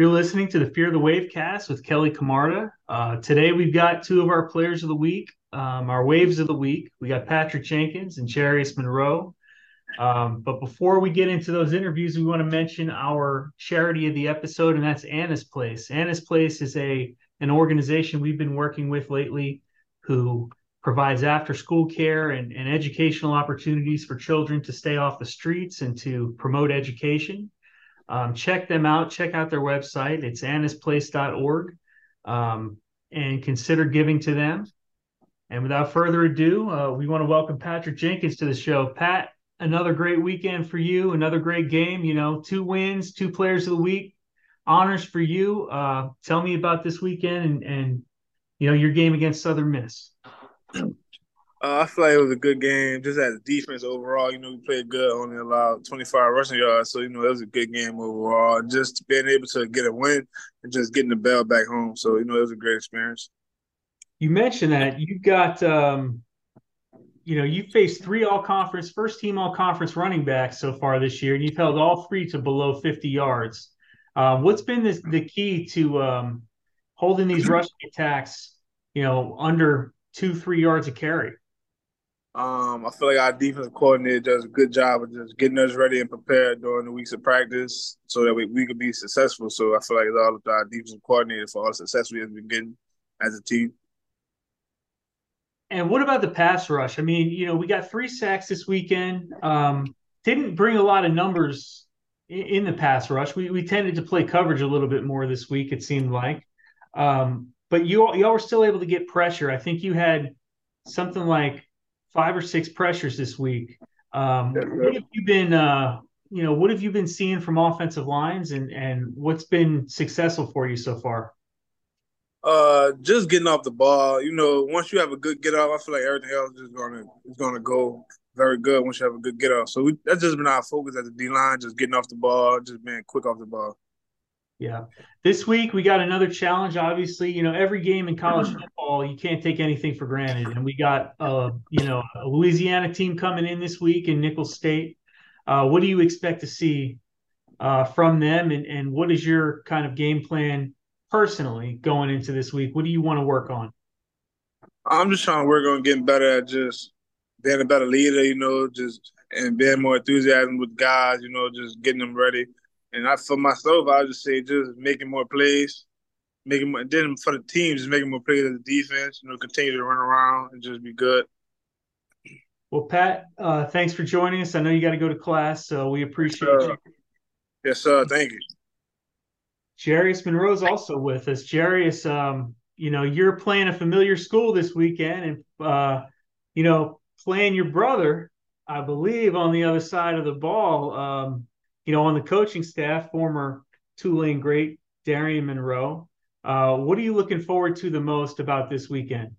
You're listening to the Fear of the Wave cast with Kelly Camarda. Uh, today we've got two of our players of the week, um, our waves of the week. We got Patrick Jenkins and Jarius Monroe. Um, but before we get into those interviews, we want to mention our charity of the episode, and that's Anna's Place. Anna's Place is a an organization we've been working with lately who provides after school care and, and educational opportunities for children to stay off the streets and to promote education. Um, check them out. Check out their website. It's annasplace.org um, and consider giving to them. And without further ado, uh, we want to welcome Patrick Jenkins to the show. Pat, another great weekend for you, another great game. You know, two wins, two players of the week, honors for you. Uh, tell me about this weekend and, and you know your game against Southern Miss. Uh, I feel like it was a good game. Just as defense overall, you know, we played good. Only allowed 25 rushing yards, so you know it was a good game overall. Just being able to get a win and just getting the bell back home, so you know it was a great experience. You mentioned that you've got, um, you know, you faced three all conference, first team all conference running backs so far this year, and you've held all three to below 50 yards. Uh, what's been the key to um, holding these rushing attacks, you know, under two, three yards of carry? Um, I feel like our defensive coordinator does a good job of just getting us ready and prepared during the weeks of practice so that we, we could be successful. So I feel like it's all of our defensive coordinator for all the success we have been getting as a team. And what about the pass rush? I mean, you know, we got three sacks this weekend. Um, didn't bring a lot of numbers in, in, the pass rush. We, we tended to play coverage a little bit more this week, it seemed like. Um, but you y'all were still able to get pressure. I think you had something like five or six pressures this week. Um, what have you been, uh, you know, what have you been seeing from offensive lines, and and what's been successful for you so far? Uh, just getting off the ball. You know, once you have a good get off, I feel like everything else is gonna is gonna go very good once you have a good get off. So we, that's just been our focus at the D line, just getting off the ball, just being quick off the ball. Yeah. This week we got another challenge. Obviously, you know, every game in college football, you can't take anything for granted. And we got uh, you know, a Louisiana team coming in this week in Nicholls State. Uh, what do you expect to see uh, from them and, and what is your kind of game plan personally going into this week? What do you want to work on? I'm just trying to work on getting better at just being a better leader, you know, just and being more enthusiastic with guys, you know, just getting them ready and I for myself, I would just say just making more plays, making more. Then for the team, just making more plays as a defense. You know, continue to run around and just be good. Well, Pat, uh, thanks for joining us. I know you got to go to class, so we appreciate yes, you. Yes, sir. Thank you. Jarius Monroe is also with us. Jarius, um, you know, you're playing a familiar school this weekend, and uh, you know, playing your brother, I believe, on the other side of the ball. Um, you know, on the coaching staff, former Tulane great Darion Monroe. Uh, what are you looking forward to the most about this weekend?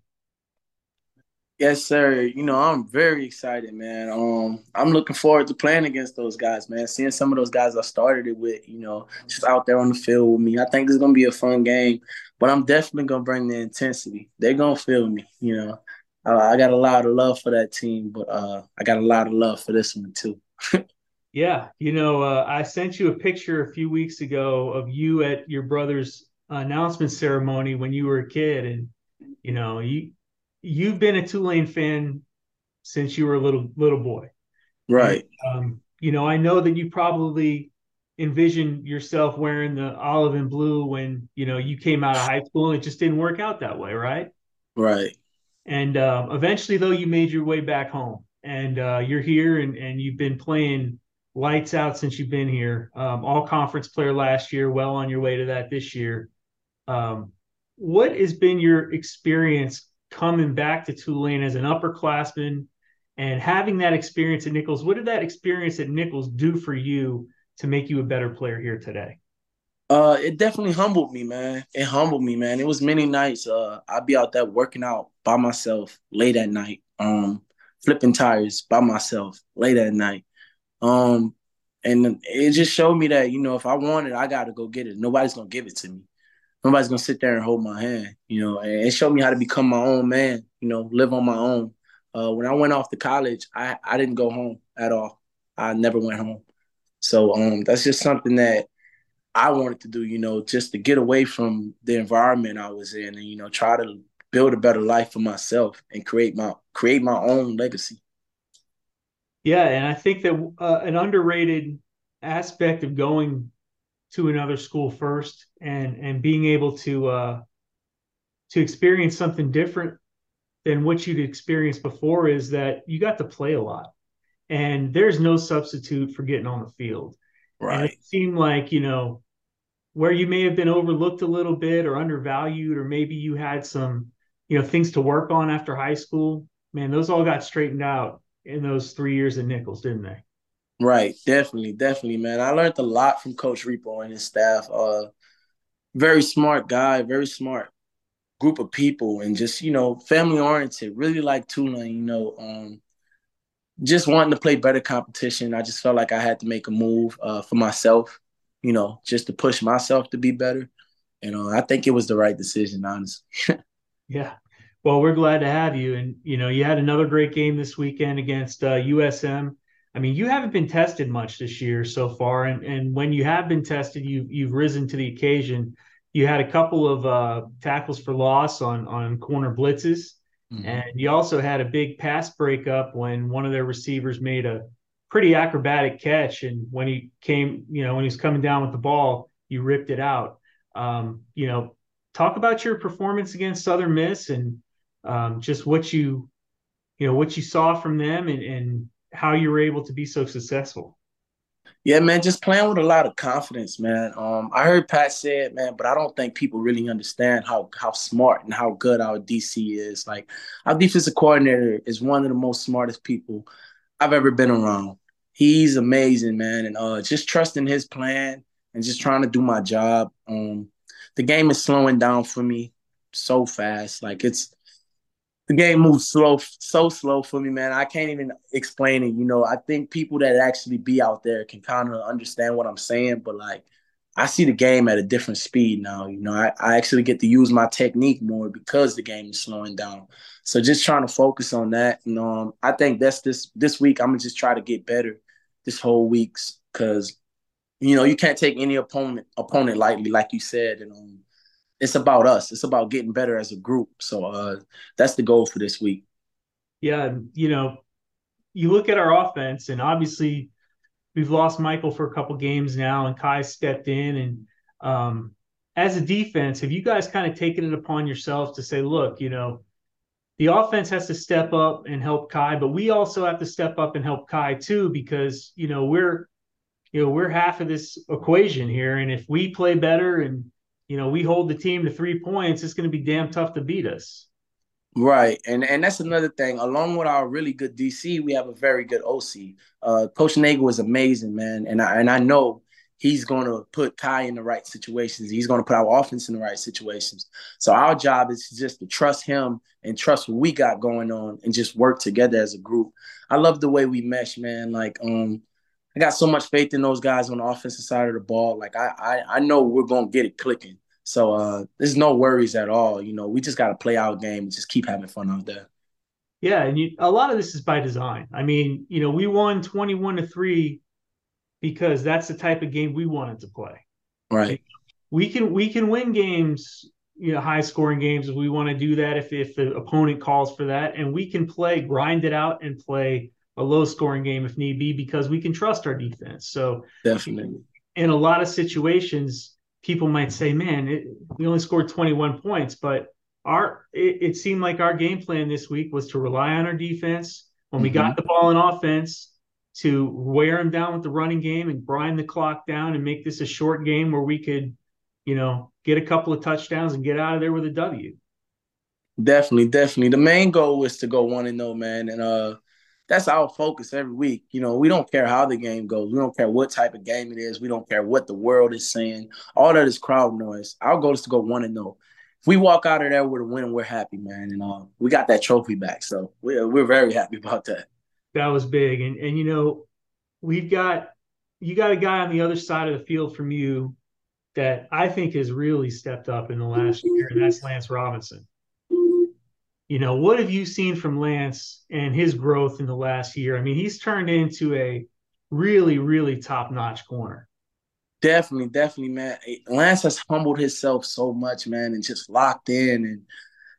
Yes, sir. You know, I'm very excited, man. Um, I'm looking forward to playing against those guys, man. Seeing some of those guys I started it with, you know, just out there on the field with me. I think is gonna be a fun game, but I'm definitely gonna bring the intensity. They're gonna feel me, you know. Uh, I got a lot of love for that team, but uh, I got a lot of love for this one too. Yeah, you know, uh, I sent you a picture a few weeks ago of you at your brother's announcement ceremony when you were a kid, and you know, you you've been a Tulane fan since you were a little little boy, right? And, um, you know, I know that you probably envisioned yourself wearing the olive and blue when you know you came out of high school, and it just didn't work out that way, right? Right. And um, eventually, though, you made your way back home, and uh, you're here, and and you've been playing lights out since you've been here. Um, all conference player last year, well on your way to that this year. Um, what has been your experience coming back to Tulane as an upperclassman and having that experience at Nicholls? What did that experience at Nicholls do for you to make you a better player here today? Uh, it definitely humbled me, man. It humbled me, man. It was many nights. Uh, I'd be out there working out by myself late at night, um, flipping tires by myself late at night um, and it just showed me that, you know, if I want it, I got to go get it. Nobody's going to give it to me. Nobody's going to sit there and hold my hand, you know, and it showed me how to become my own man, you know, live on my own. Uh, when I went off to college, I, I didn't go home at all. I never went home. So um, that's just something that I wanted to do, you know, just to get away from the environment I was in and, you know, try to build a better life for myself and create my create my own legacy. Yeah, and I think that uh, an underrated aspect of going to another school first and and being able to uh, to experience something different than what you'd experienced before is that you got to play a lot, and there's no substitute for getting on the field. Right. And it seemed like you know where you may have been overlooked a little bit or undervalued, or maybe you had some you know things to work on after high school. Man, those all got straightened out in those three years at Nicholls, didn't they? Right, definitely, definitely, man. I learned a lot from Coach Rebowe and his staff. Uh, very smart guy, very smart group of people, and just you know, family oriented. Really like Tulane, you know. Um, just wanting to play better competition. I just felt like I had to make a move uh, for myself, you know, just to push myself to be better. And uh, I think it was the right decision, honestly. yeah, well, we're glad to have you. And, you know, you had another great game this weekend against uh, USM. I mean, you haven't been tested much this year so far. And, and when you have been tested, you, you've risen to the occasion. You had a couple of uh, tackles for loss on, on corner blitzes. Mm-hmm. And you also had a big pass breakup when one of their receivers made a pretty acrobatic catch. And when he came, you know, when he was coming down with the ball, you ripped it out. Um, you know, talk about your performance against Southern Miss and um, just what you you know what you saw from them and, and how you were able to be so successful. Yeah, man, just playing with a lot of confidence, man. Um, I heard Pat say it, man, but I don't think people really understand how how smart and how good our DC is. Like our defensive coordinator is one of the most smartest people I've ever been around. He's amazing, man, and uh, just trusting his plan and just trying to do my job. Um, the game is slowing down for me so fast. Like it's the game moves slow, so slow for me, man. I can't even explain it. You know, I think people that actually be out there can kind of understand what I'm saying, but like I see the game at a different speed now. You know, I, I actually get to use my technique more because the game is slowing down. So just trying to focus on that. And um, I think that's this this week. I'm gonna just try to get better this whole week's because you know you can't take any opponent opponent lightly, like you said. And um, it's about us. It's about getting better as a group. So uh, that's the goal for this week. Yeah, you know, you look at our offense, and obviously we've lost Michael for a couple games now, and Kai stepped in. And um, as a defense, have you guys kind of taken it upon yourselves to say, look, you know, the offense has to step up and help Kai, but we also have to step up and help Kai too, because you know we're you know we're half of this equation here, and if we play better and you know, we hold the team to three points, it's going to be damn tough to beat us. Right, and and that's another thing. Along with our really good DC, we have a very good OC. Uh, Coach Nagle is amazing, man, and I and I know he's going to put Kai in the right situations. He's going to put our offense in the right situations. So our job is just to trust him and trust what we got going on, and just work together as a group. I love the way we mesh, man. Like, um, I got so much faith in those guys on the offensive side of the ball. Like, I I, I know we're going to get it clicking. So uh, there's no worries at all. You know, we just got to play our game and just keep having fun out there. Yeah, and you, a lot of this is by design. I mean, you know, we won 21 to 3 because that's the type of game we wanted to play. Right. We can we can win games, you know, high scoring games if we want to do that if if the opponent calls for that and we can play grind it out and play a low scoring game if need be because we can trust our defense. So Definitely. In a lot of situations, people might say, man, it, we only scored 21 points, but our it, it, seemed like our game plan this week was to rely on our defense when we mm-hmm. got the ball in offense to wear them down with the running game and grind the clock down and make this a short game where we could, you know, get a couple of touchdowns and get out of there with a W. Definitely, definitely. The main goal was to go one and zero, oh, man, and uh, that's our focus every week. You know, we don't care how the game goes. We don't care what type of game it is. We don't care what the world is saying. All that is crowd noise. Our goal is to go one and zero. If we walk out of there with a win, we're happy, man. And uh, we got that trophy back, so we're we're very happy about that. That was big, and and you know, we've got you got a guy on the other side of the field from you that I think has really stepped up in the last year, and that's Lance Robinson you know, what have you seen from Lance and his growth in the last year? I mean, he's turned into a really, really top notch corner. Definitely, definitely, man. Lance has humbled himself so much, man, and just locked in and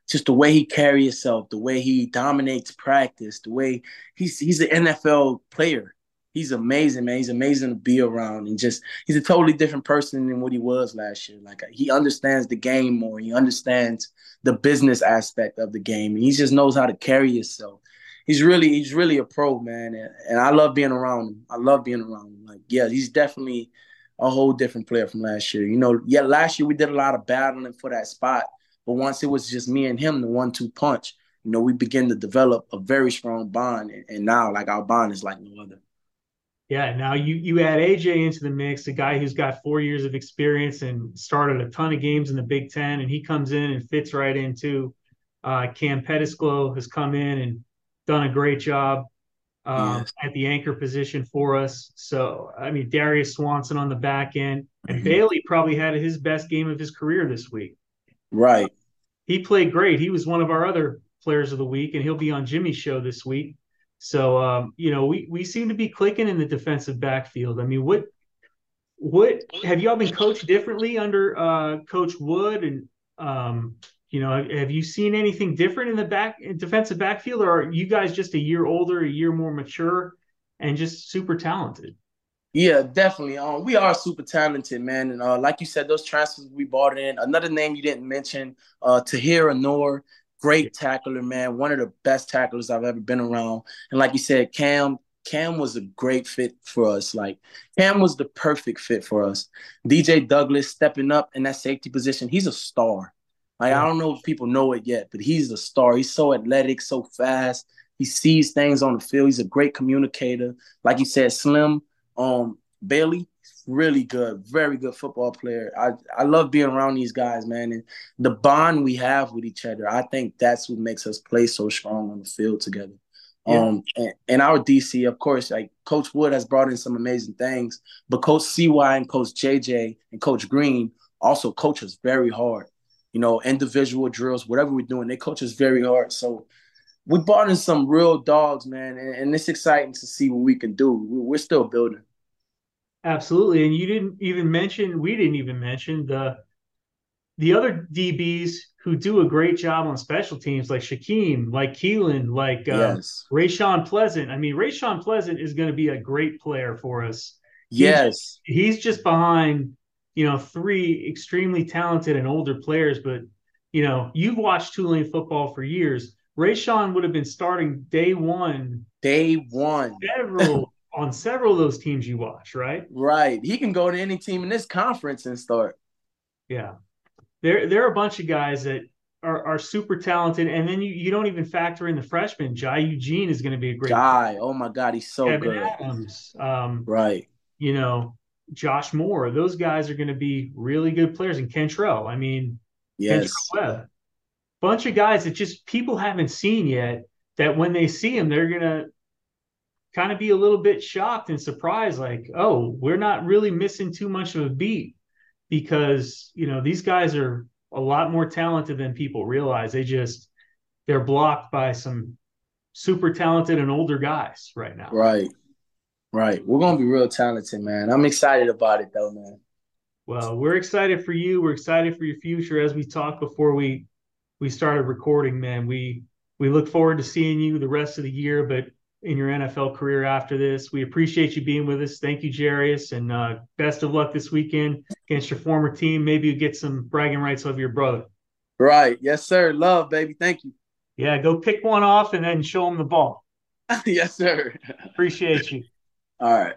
just the way he carries himself, the way he dominates practice, the way he's he's an NFL player. He's amazing, man. He's amazing to be around, and just he's a totally different person than what he was last year. Like uh, he understands the game more. He understands the business aspect of the game. and He just knows how to carry himself. He's really he's really a pro, man, and, and I love being around him. I love being around him. Like yeah, he's definitely a whole different player from last year. You know, yeah, last year we did a lot of battling for that spot but once it was just me and him, the one two punch, you know, we begin to develop a very strong bond. And, and now, like, our bond is like no other. Yeah, now you you add AJ into the mix, a guy who's got four years of experience and started a ton of games in the Big Ten, and he comes in and fits right into. Uh, Cam Pettisclo has come in and done a great job um, yes. at the anchor position for us. So I mean, Darius Swanson on the back end, and mm-hmm. Bailey probably had his best game of his career this week. Right. He played great. He was one of our other players of the week, and he'll be on Jimmy's show this week. So um, you know, we we seem to be clicking in the defensive backfield. I mean, what what have y'all been coached differently under uh, Coach Wood and um, you know, have you seen anything different in the back in defensive backfield, or are you guys just a year older, a year more mature, and just super talented? Yeah, definitely. Um, we are super talented, man. And uh, like you said, those transfers we bought in. Another name you didn't mention, uh, Tahir Anor, great tackler, man. One of the best tacklers I've ever been around. And like you said, Cam, Cam was a great fit for us. Like Cam was the perfect fit for us. DJ Douglas stepping up in that safety position. He's a star. Like yeah. I don't know if people know it yet, but he's a star. He's so athletic, so fast. He sees things on the field. He's a great communicator. Like you said, Slim um, Bailey, really good, very good football player. I I love being around these guys, man, and the bond we have with each other. I think that's what makes us play so strong on the field together. Yeah. Um, and, and, our DC, of course, like Coach Wood has brought in some amazing things, but Coach CY and Coach JJ and Coach Green also coach us very hard. You know, individual drills, whatever we're doing, they coach us very hard. So we brought in some real dogs, man, and, and it's exciting to see what we can do. We're still building. Absolutely, and you didn't even mention. We didn't even mention the the other DBs who do a great job on special teams, like Shaquem, like Keelan, like uh, yes. Rayshon Pleasant. I mean, Rayshon Pleasant is going to be a great player for us. Yes, he's, he's just behind, you know, three extremely talented and older players. But you know, you've watched Tulane football for years Rayshon would have been starting day one. Day one. Several on several of those teams you watch, right? Right. He can go to any team in this conference and start. Yeah. There there are a bunch of guys that are, are super talented. And then you, you don't even factor in the freshman. Jai Eugene is going to be a great guy. Oh my God, he's so Kevin good. Adams. Um, right. You know, Josh Moore. Those guys are going to be really good players. And Kentrell. I mean, yes. Kentrell Webb bunch of guys that just people haven't seen yet that when they see him, they're gonna kind of be a little bit shocked and surprised, like, oh, we're not really missing too much of a beat because you know these guys are a lot more talented than people realize. They just they're blocked by some super talented and older guys right now. Right. Right. We're gonna be real talented, man. I'm excited about it though, man. Well, we're excited for you. We're excited for your future as we talked before we we started recording, man. We we look forward to seeing you the rest of the year, but in your NFL career after this. We appreciate you being with us. Thank you, Jarius, and uh, best of luck this weekend against your former team. Maybe you get some bragging rights of your brother. Right. Yes, sir. Love, baby. Thank you. Yeah, go pick one off and then show him the ball. yes, sir. Appreciate you. All right.